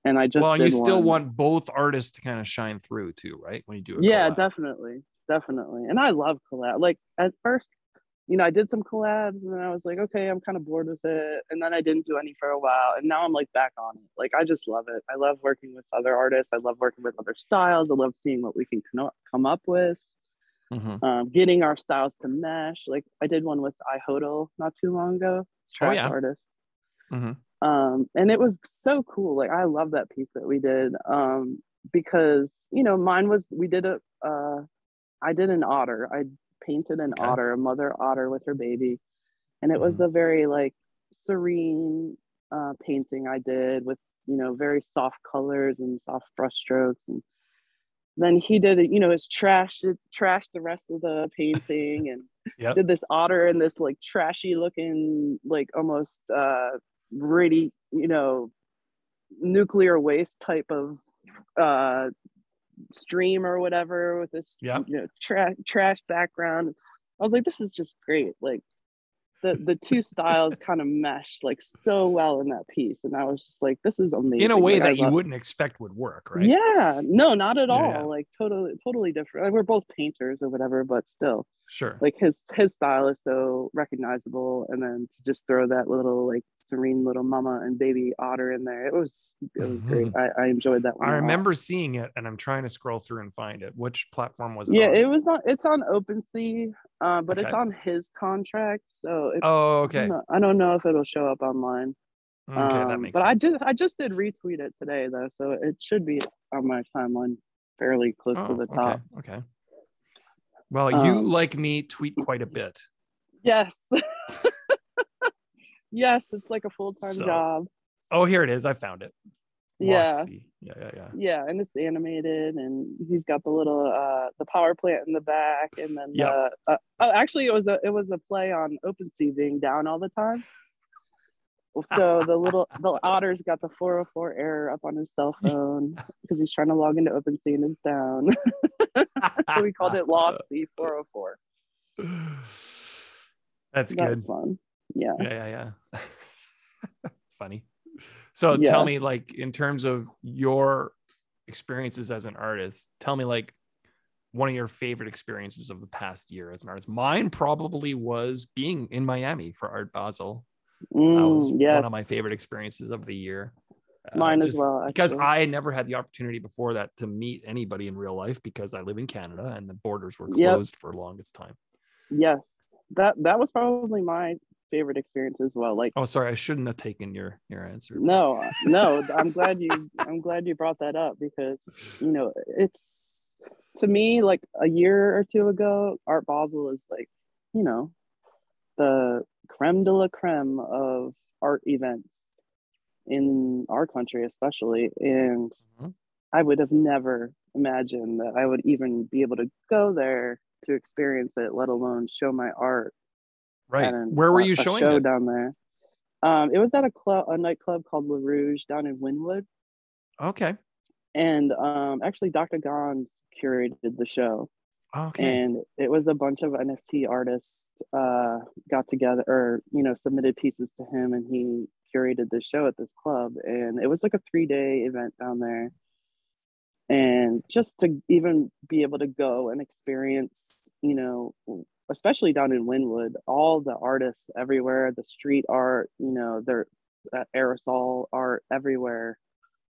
and i just well and you still one- want both artists to kind of shine through too right when you do a yeah collab. definitely definitely and i love collab like at first you know i did some collabs and then i was like okay i'm kind of bored with it and then i didn't do any for a while and now i'm like back on it. Like i just love it. I love working with other artists. I love working with other styles. I love seeing what we can come up with Mhm. um, getting our styles to mesh. Like i did one with ihodl not too long ago track Oh, yeah. artist. Mhm. um and it was so cool. Like i love that piece that we did um because you know mine was we did a uh i did an otter. I painted an Okay. otter a mother otter with her baby and it was Mhm. a very like serene uh painting i did with you know very soft colors and soft brush strokes and then he did it you know his trash trashed the rest of the painting and Yep. did this otter in this like trashy looking like almost uh really you know nuclear waste type of uh stream or whatever with this Yeah. you know trash trash background. I was like this is just great. Like the the two styles kind of meshed like so well in that piece and i was just like this is amazing in a way Like, that you love- wouldn't expect would work right? Yeah. No not at all. yeah. like totally totally different. Like, we're both painters or whatever but still sure. Like his his style is so recognizable and then to just throw that little like serene little mama and baby otter in there it was it was great. I, I enjoyed that one I remember seeing it and i'm trying to scroll through and find it. Which platform was it yeah on? it was not it's on OpenSea uh but it's on his contract so it, oh I, okay. don't know, I don't know if it'll show up online. Okay that Um, makes but sense. I just I just did retweet it today though, so it should be on my timeline fairly close to Oh, the top. okay okay well you Um, like me tweet quite a bit Yes. yes, it's like a full time So, job. oh here it is i found it Yeah. Yeah yeah yeah Yeah, and it's animated, and he's got the little uh the power plant in the back, and then Yep. the, uh, oh, actually, it was a it was a play on OpenSea being down all the time. So the little the otter's got the 404 error up on his cell phone because he's trying to log into OpenSea and it's down. so we called it Lost C 404. that's good was fun. Yeah. yeah yeah yeah funny so Yeah. tell me like in terms of your experiences as an artist tell me like one of your favorite experiences of the past year as an artist mine probably was being in miami for art basel that was Mm, yes, one of my favorite experiences of the year Uh, mine as well. because i never had the opportunity before that to meet anybody in real life because i live in canada and the borders were Yep. closed for the longest time yes, that that was probably my favorite experience as well. Like oh sorry i shouldn't have taken your your answer no no i'm glad you i'm glad you brought that up because you know it's to me like a year or two ago art basel is like you know the creme de la creme of art events in our country especially and Mhm. i would have never imagined that i would even be able to go there to experience it let alone show my art right an- where were a- you showing show it down there. Um, it was at a club, a nightclub called La Rouge down in Wynwood, okay and um, actually Dr. Gons curated the show, okay and it was a bunch of NFT artists uh, got together, or you know, submitted pieces to him, and he curated this show at this club, and it was like a three day event down there. And just to even be able to go and experience, you know, especially down in Wynwood, all the artists everywhere, the street art, you know, their uh, aerosol art everywhere.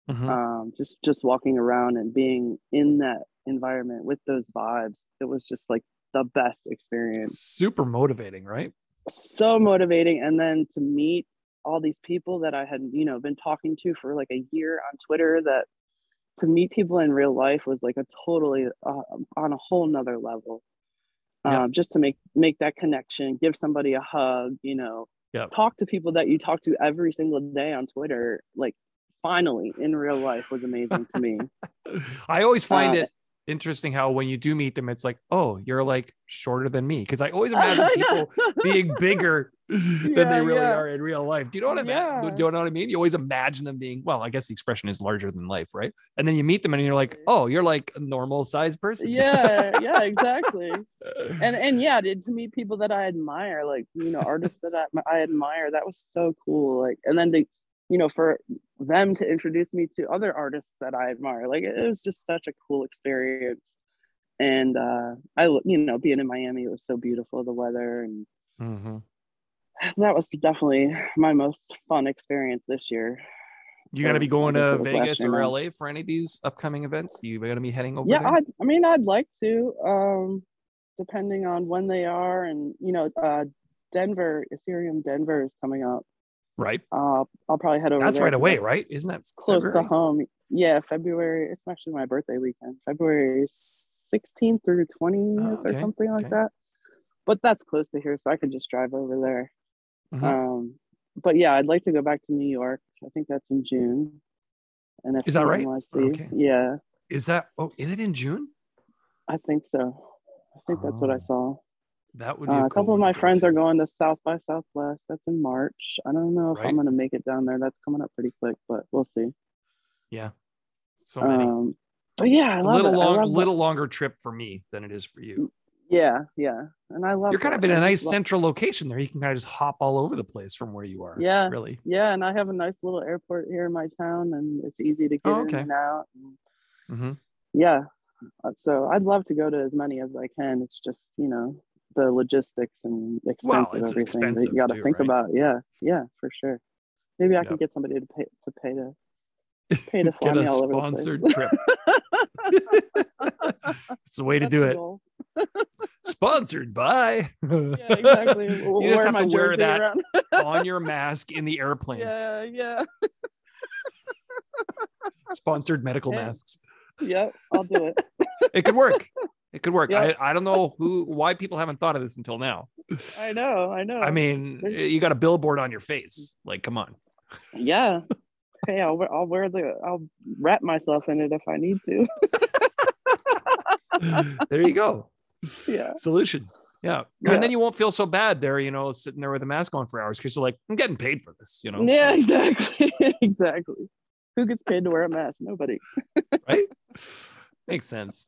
Mhm. Um, just just walking around and being in that environment with those vibes, it was just like the best experience. super motivating right So motivating, and then to meet all these people that I had, you know, been talking to for like a year on Twitter. That to meet people in real life was like a totally uh, on a whole nother level um, just to make make that connection give somebody a hug you know Yeah. talk to people that you talk to every single day on twitter like finally in real life was amazing to me. I always find Uh, it interesting how when you do meet them, it's like, oh, you're like shorter than me. Because I always imagine people being bigger than Yeah, they really yeah. are in real life. Do you know what I mean? Yeah. Do you know what I mean? You always imagine them being, well, I guess the expression is larger than life, right? And then you meet them and you're like, oh, you're like a normal sized person. yeah, yeah, exactly. And and yeah, to to meet people that I admire, like you know, artists that I, I admire, that was so cool. Like, and then to, you know, for them to introduce me to other artists that I admire, like it was just such a cool experience. And uh, I, you know, being in Miami, it was so beautiful, the weather, and Mhm. that was definitely my most fun experience this year. You gonna be going to it was last Vegas or. LA for any of these upcoming events? You gonna be heading over yeah I mean i'd like to um depending on when they are and you know uh denver ethereum denver is coming up right. uh i'll probably head over That's right away, right? Isn't that close February? to home yeah february it's actually my birthday weekend february 16th through 20th Oh, okay, or something like okay. that but that's close to here so i could just drive over there Mhm. um but yeah i'd like to go back to new york i think that's in june and Is that right? Okay. yeah Is that? Oh, is it in June? i think so i think that's what i Oh, saw That would be Uh, a, couple cool of my friends are going to South by Southwest. That's in March. I don't know if Right. I'm going to make it down there. That's coming up pretty quick, but we'll see. Yeah, so many. Um, but yeah, I it's a little it. Long, little longer trip for me than it is for you. Yeah, yeah, and I love. You're kind it. of in a nice central location there. You can kind of just hop all over the place from where you are. Yeah. really. Yeah, and I have a nice little airport here in my town, and it's easy to get Oh, okay. in and out. And hmm yeah, uh, so I'd love to go to as many as I can. It's just you know the logistics and expense of everything that you got to think right? about. Yeah, yeah, for sure. Maybe I Yep. can get somebody to pay to pay to pay to fly Get a all sponsored trip. It's the way to do it. Sponsored by. Yeah, exactly. We'll you just have to wear that on your mask in the airplane. yeah, yeah, Sponsored medical Yeah. masks. yep. I'll do it. It could work. It could work. Yep. I, I don't know who why people haven't thought of this until now. I know. I know. I mean, you got a billboard on your face. Like, come on. yeah. Hey, I'll wear, I'll wear the I'll wrap myself in it if I need to. there you go. yeah. Solution. Yeah. Yeah. And then you won't feel so bad there, you know, sitting there with a mask on for hours because you're like, I'm getting paid for this, you know? Yeah. Exactly. exactly. Who gets paid to wear a mask? Nobody. right? Makes sense.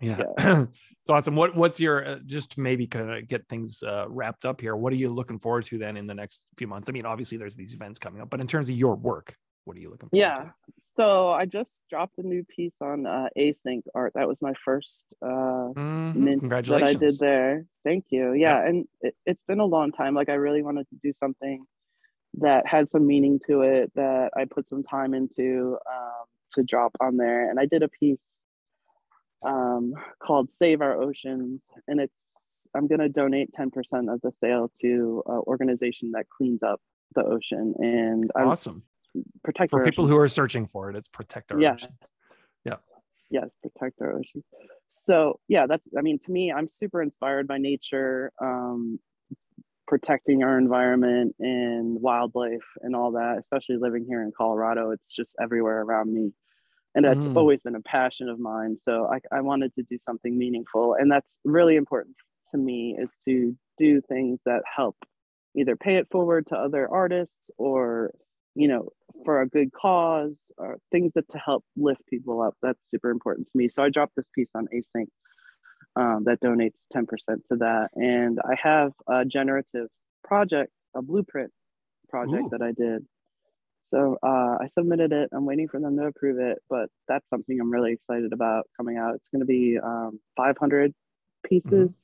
Yeah. it's awesome. What what's your uh, just to maybe kind of get things uh, wrapped up here? What are you looking forward to then in the next few months? I mean, obviously there's these events coming up, but in terms of your work, what are you looking for Yeah. to? So I just dropped a new piece on uh, Async art. That was my first uh, Mhm. mint that I did there. Thank you. Yeah, and it, it's been a long time. Like I really wanted to do something that had some meaning to it that I put some time into um, to drop on there. And I did a piece um, called "Save Our Oceans," and it's I'm gonna donate 10% of the sale to an organization that cleans up the ocean and I Awesome. protect For people oceans. who are searching for it, it's protect our Yeah. oceans. Yeah. Yes protect our ocean so yeah that's i mean to me i'm super inspired by nature um protecting our environment and wildlife and all that especially living here in colorado it's just everywhere around me and that's Mm. always been a passion of mine so I, I wanted to do something meaningful and that's really important to me is to do things that help either pay it forward to other artists or you know for a good cause or things that to help lift people up that's super important to me so i dropped this piece on async um, that donates 10% to that and i have a generative project a blueprint project Ooh. that i did so uh, i submitted it i'm waiting for them to approve it but that's something i'm really excited about coming out it's going to be um, 500 pieces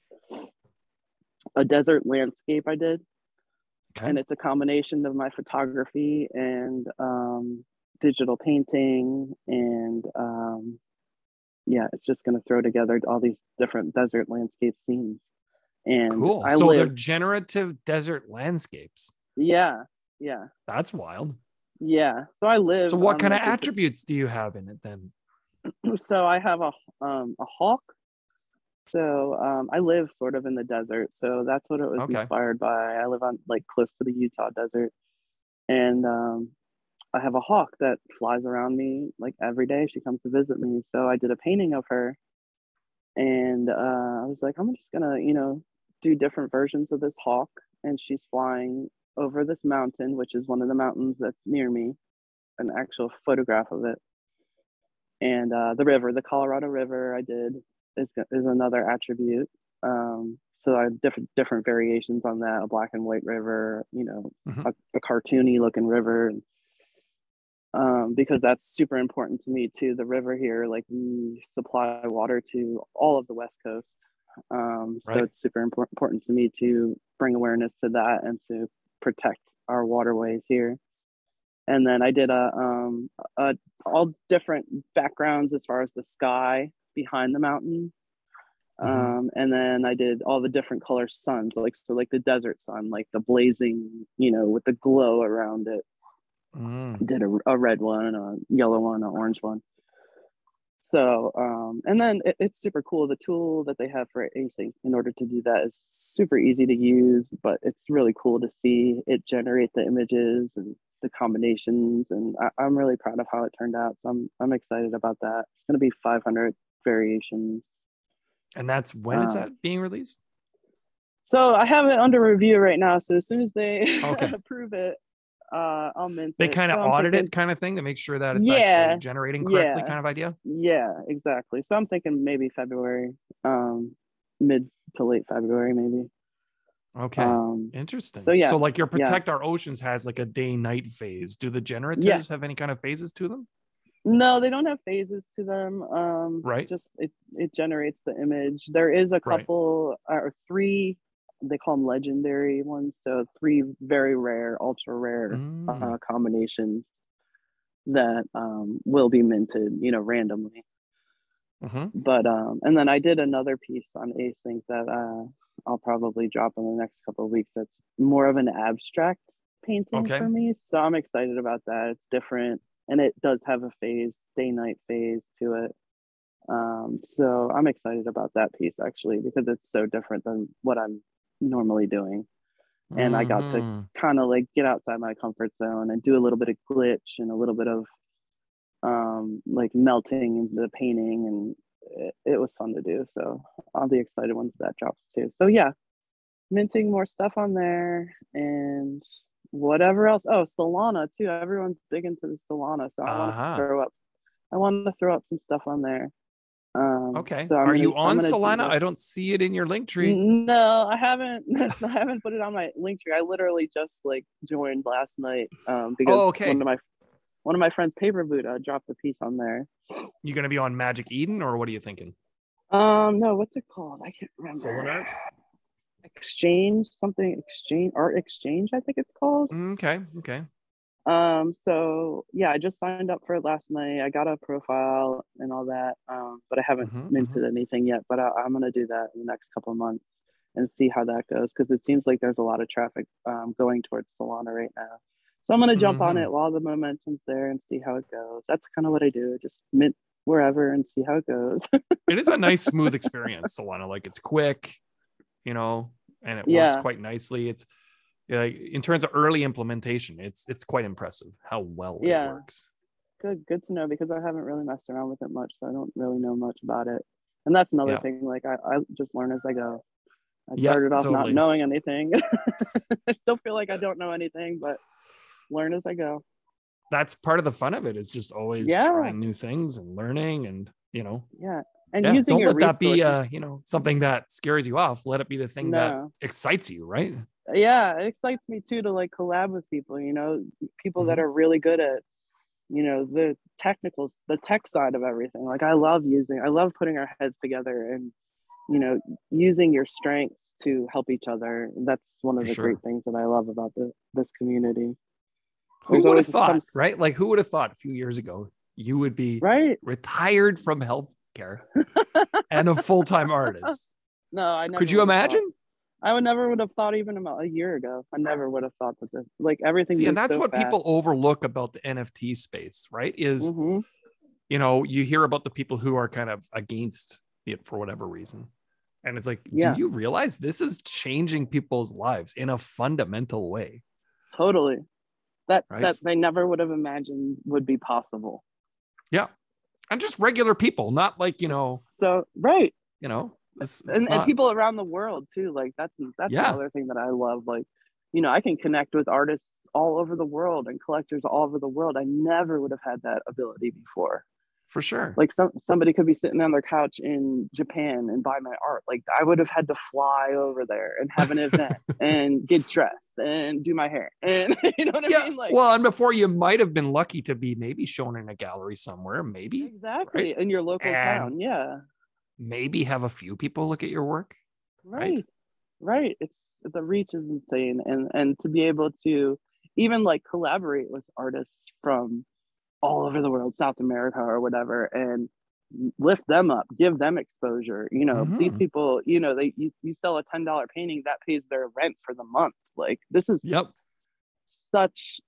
a desert landscape i did Okay. and it's a combination of my photography and um, digital painting and um, yeah it's just going to throw together all these different desert landscape scenes and cool. i so they're generative desert landscapes. yeah yeah That's wild. Yeah so i live So what on, kind of like, a- attributes do you have in it then? so i have a um, a hawk so um, i live sort of in the desert so that's what it was Okay. inspired by i live on like close to the utah desert and um, I have a hawk that flies around me like every day. She comes to visit me. So I did a painting of her. And uh, I was like, I'm just gonna, you know, do different versions of this hawk. And she's flying over this mountain, which is one of the mountains that's near me, an actual photograph of it. And uh, the river, the Colorado River, I did is is another attribute. Um, so I have different different variations on that, a black and white river, you know, Mhm. a, a cartoony looking river. Um, because that's super important to me too. The river here, like we supply water to all of the West Coast. Um, so Right. it's super important important to me to bring awareness to that and to protect our waterways here. And then I did a, um, a all different backgrounds as far as the sky behind the mountain. Mhm. Um, and then I did all the different color suns, like so, like the desert sun, like the blazing, you know, with the glow around it. Mm. Did a, a red one, a yellow one, an orange one. So, um, and then it, it's super cool. The tool that they have for async in order to do that is super easy to use, but it's really cool to see it generate the images and the combinations. And I, I'm really proud of how it turned out. So I'm, I'm excited about that. It's going to be 500 variations. And that's when is Uh, that being released? So I have it under review right now. So as soon as they Okay. approve it, uh, I'll They kind of So audit thinking- it kind of thing to make sure that it's Yeah, actually generating correctly yeah. kind of idea. Yeah, exactly. So I'm thinking maybe February, um, mid to late February, maybe. Okay. Um, Interesting. so yeah, So like your yeah. protect our oceans has like a day night phase. Do the generators have any kind of phases to them? no, they don't have phases to them. Um, Right. Just it it generates the image. There is a Right. couple or three. They call them legendary ones. So three very rare, ultra rare Mm. uh, combinations that um, will be minted, you know, randomly. Mhm. but um and then i did another piece on async that uh i'll probably drop in the next couple of weeks that's more of an abstract painting Okay. for me so i'm excited about that it's different and it does have a phase day night phase to it um so i'm excited about that piece actually because it's so different than what i'm normally doing. And I got to Mhm. kind of like get outside my comfort zone and do a little bit of glitch and a little bit of um like melting into the painting and it, it was fun to do. So i'll be excited once that drops too. So yeah minting more stuff on there and whatever else. Oh solana too. Everyone's big into the solana so i want Uh-huh. to throw up i want to throw up some stuff on there um Okay. so Are you gonna- I'm on do Solana? I don't see it in your link tree. No, I haven't. I haven't put it on my link tree. I literally just like joined last night um, because Oh, okay. one of my one of my friends, Paper uh, dropped a piece on there. You gonna be on Magic Eden or what are you thinking? Um, no, what's it called? I can't remember. Solar Art? Exchange something exchange art exchange. I think it's called. Mm, Okay. Okay. Um, so yeah, I just signed up for it last night. I got a profile and all that, um, but I haven't Mhm, minted anything yet. But I, I'm gonna do that in the next couple of months and see how that goes because it seems like there's a lot of traffic um, going towards Solana right now. So I'm gonna jump on Mhm. it while the momentum's there and see how it goes. That's kind of what I do. Just mint wherever and see how it goes. It is a nice smooth experience, Solana. Like it's quick, you know, and it works quite nicely. It's like in terms of early implementation, it's it's quite impressive how well Yeah. it works. good, good to know because I haven't really messed around with it much, so I don't really know much about it. And that's another Yeah. thing. Like I, I just learn as I go. I Yeah, started off totally. not knowing anything. I still feel like I don't know anything, but learn as I go. That's part of the fun of it is just always Yeah. trying new things and learning and you know Yeah, and yeah, using don't your let that be uh you know something that scares you off let it be the thing that excites you right yeah, it excites me too to like collab with people. You know, people that Mhm. are really good at you know the technicals, the tech side of everything. Like I love using, I love putting our heads together and you know using your strengths to help each other. That's one of For the sure. great things that I love about the this community. who There's would have always some thought right like who would have thought a few years ago you would be Right? retired from healthcare and a full-time artist No, I could you have thought- imagine I would never would have thought even about a year ago. I never would have thought that this, like everything. See, and that's so what fast. people overlook about the nft space right is Mhm. you know you hear about the people who are kind of against it for whatever reason and it's like Yeah. do you realize this is changing people's lives in a fundamental way Totally. that Right. that they never would have imagined would be possible. Yeah. And just regular people, not like, you know, So right, you know, it's, it's and, and people around the world too. Like that's that's Yeah. another thing that I love. Like, you know, I can connect with artists all over the world and collectors all over the world. I never would have had that ability before. for sure. Like some somebody could be sitting on their couch in Japan and buy my art. Like I would have had to fly over there and have an event and get dressed and do my hair. And you know what I yeah. mean? Like well, and before you might have been lucky to be maybe shown in a gallery somewhere, maybe, exactly in your local And- town. Yeah. Maybe have a few people look at your work. Right. right right it's the reach is insane and and to be able to even like collaborate with artists from all over the world south america or whatever and lift them up give them exposure you know these Mhm. people you know they you, you sell a $10 painting that pays their rent for the month like this is Yep. such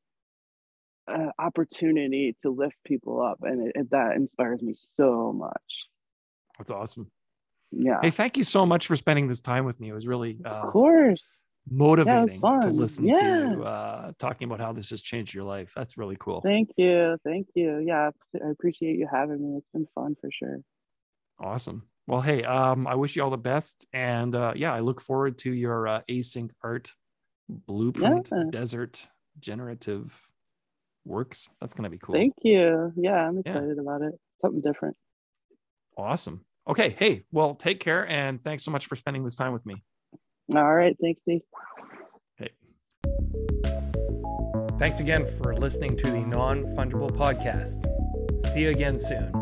an opportunity to lift people up and it, it- that inspires me so much That's awesome. yeah Hey, thank you so much for spending this time with me. It was really uh, of course motivating to listen Yeah. to uh, talking about how this has changed your life. That's really cool. Thank you. Thank you. Yeah, I appreciate you having me. It's been fun for sure. Awesome. Well, hey, um, I wish you all the best, and uh, yeah, I look forward to your uh, async art blueprint Yeah. desert generative works. That's gonna be cool. Thank you. Yeah, I'm Yeah. excited about it. Something different. awesome. Okay. Hey, well, take care, and thanks so much for spending this time with me. All right. Thanks, Steve. Hey. Thanks again for listening to the Non Fungible Podcast. See you again soon.